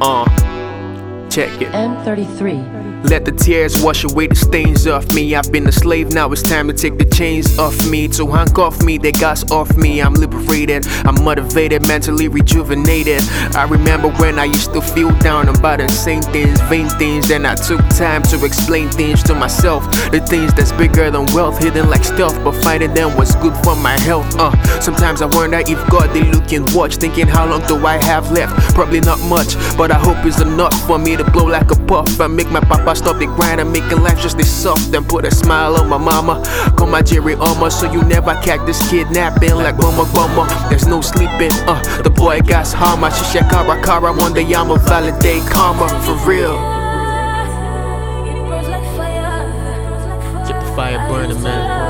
Uh check it. M33. Let the tears wash away the stains off me. I've been a slave, now it's time to take the chains off me. To handcuff me, they gas off me. I'm liberated, I'm motivated, mentally rejuvenated. I remember when I used to feel down about the same things, vain things. Then I took time to explain things to myself. The things that's bigger than wealth, hidden like stealth, but finding them was good for my health. Uh, sometimes I wonder if God they look and watch, thinking how long do I have left? Probably not much, but I hope it's enough for me to blow like a puff I make my papa stop the grind and making life just this soft and put a smile on my mama. Call my Jerry Oma, so you never catch this kidnapping like mama Bumma. There's no sleeping, uh, the boy got harma. She kara kara, one day I'ma validate karma for real. Keep the fire burning, man.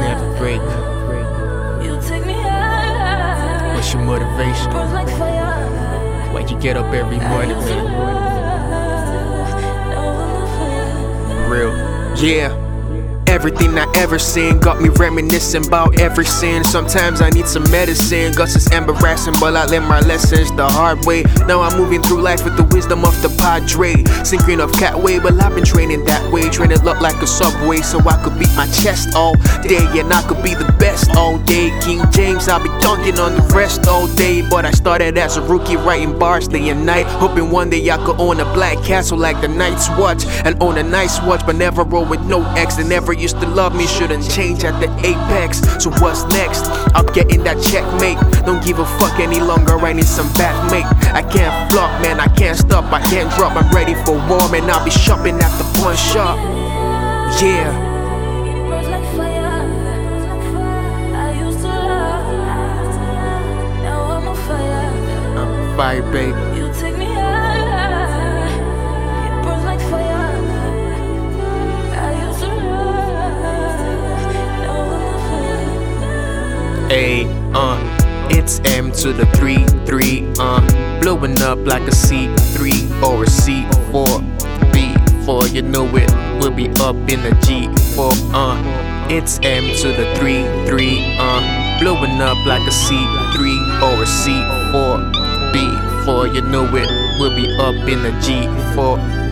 Never break. What's your motivation? Why you get up every morning. Real. Yeah. Everything I ever seen got me reminiscing about every sin. Sometimes I need some medicine, cause it's embarrassing, but I learned my lessons the hard way. Now I'm moving through life with the wisdom of the Padre. Synchron of Catway, but I've been training that way. Training up like a subway so I could beat my chest all day, and I could be the best all day. King James, I'll be dunking on the rest all day. But I started as a rookie writing bars day and night, hoping one day I could own a black castle like the Night's Watch and own a nice watch, but never roll with no X. And never used to love me, shouldn't change at the apex. So what's next? I'm getting that checkmate. Don't give a fuck any longer, I need some backmate. I can't flop, man, I can't stop, I can't drop. I'm ready for war, man. I'll be shopping at the pawn shop. Yeah. I'm on fire, A, uh, it's M to the 3, 3, uh, blowing up like a C3 or a C4, B4, you know it, we'll be up in the G4, uh, it's M to the 3, 3, uh, blowing up like a C3 or a C4, B4, you know it, we'll be up in the G4.